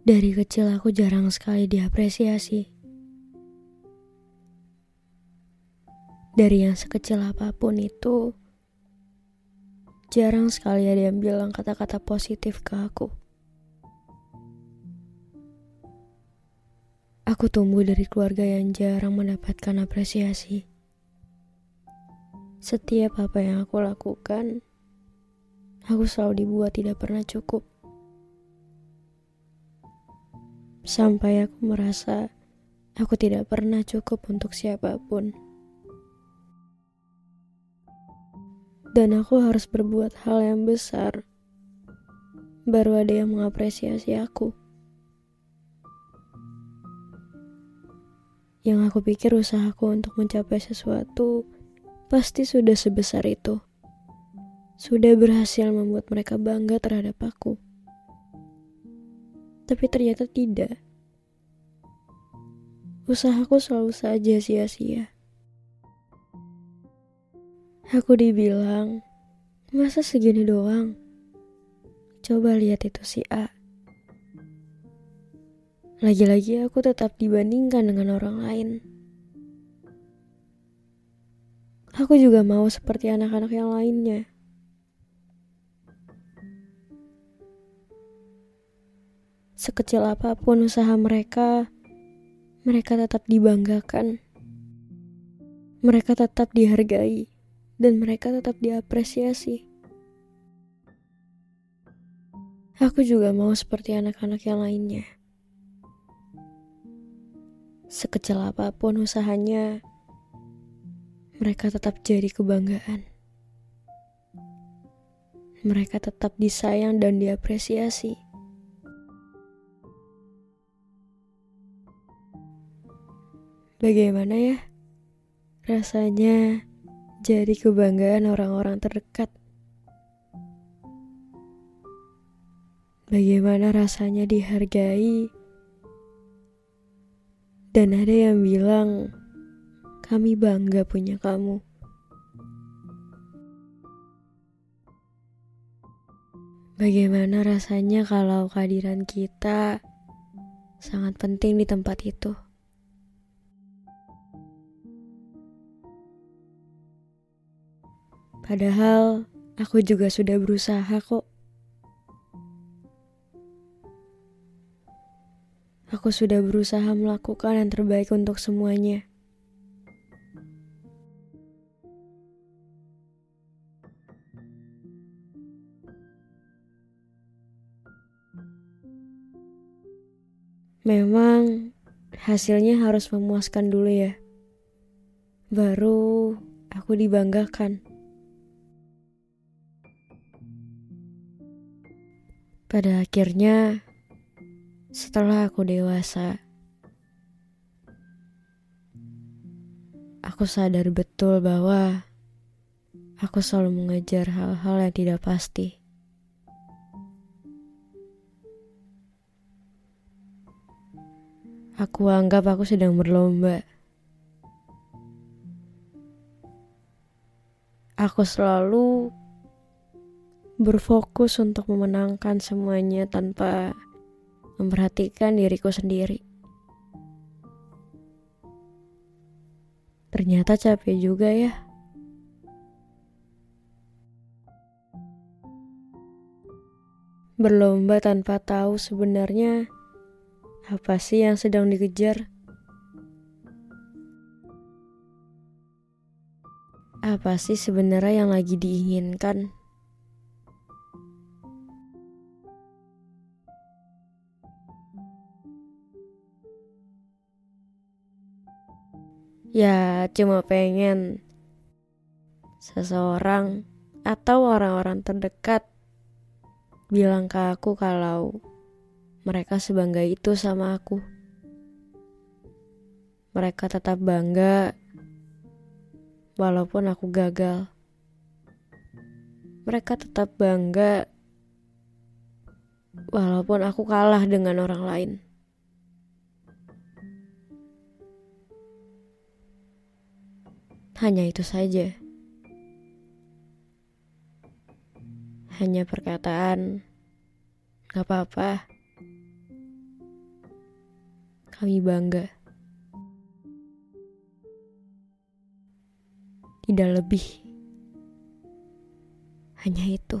Dari kecil aku jarang sekali diapresiasi. Dari yang sekecil apa pun itu, jarang sekali ada yang bilang kata-kata positif ke aku. Aku tumbuh dari keluarga yang jarang mendapatkan apresiasi. Setiap apa yang aku lakukan, aku selalu dibuat tidak pernah cukup. Sampai aku merasa aku tidak pernah cukup untuk siapa pun. Dan aku harus berbuat hal yang besar. Baru ada yang mengapresiasi aku. Yang aku pikir usahaku untuk mencapai sesuatu pasti sudah sebesar itu. Sudah berhasil membuat mereka bangga terhadap aku tapi ternyata tidak. Usahaku selalu saja sia-sia. Aku dibilang, masa segini doang? Coba lihat itu si A. Lagi-lagi aku tetap dibandingkan dengan orang lain. Aku juga mau seperti anak-anak yang lainnya. Sekecil apa pun usaha mereka, mereka tetap dibanggakan. Mereka tetap dihargai dan mereka tetap diapresiasi. Aku juga mau seperti anak-anak yang lainnya. Sekecil apa pun usahanya, mereka tetap jadi kebanggaan. Mereka tetap disayang dan diapresiasi. Bagaimana ya rasanya jadi kebanggaan orang-orang terdekat? Bagaimana rasanya dihargai? Dan ada yang bilang, kami bangga punya kamu. Bagaimana rasanya kalau kehadiran kita sangat penting di tempat itu? Padahal aku juga sudah berusaha kok. Aku sudah berusaha melakukan yang terbaik untuk semuanya. Memang hasilnya harus memuaskan dulu ya. Baru aku dibanggakan. Pada akhirnya, setelah aku dewasa, aku sadar betul bahwa aku selalu mengejar hal-hal yang tidak pasti. Aku anggap aku sedang berlomba. Aku selalu berfokus untuk memenangkan semuanya tanpa memperhatikan diriku sendiri. Ternyata capek juga ya. Berlomba tanpa tahu sebenarnya apa sih yang sedang dikejar. Apa sih sebenarnya yang lagi diinginkan? Ya, cuma pengen seseorang atau orang-orang terdekat bilang ke aku kalau mereka sebangga itu sama aku. Mereka tetap bangga walaupun aku gagal. Mereka tetap bangga walaupun aku kalah dengan orang lain. Hanya itu saja. Hanya perkataan, gak apa-apa. Kami bangga. Tidak lebih. Hanya itu.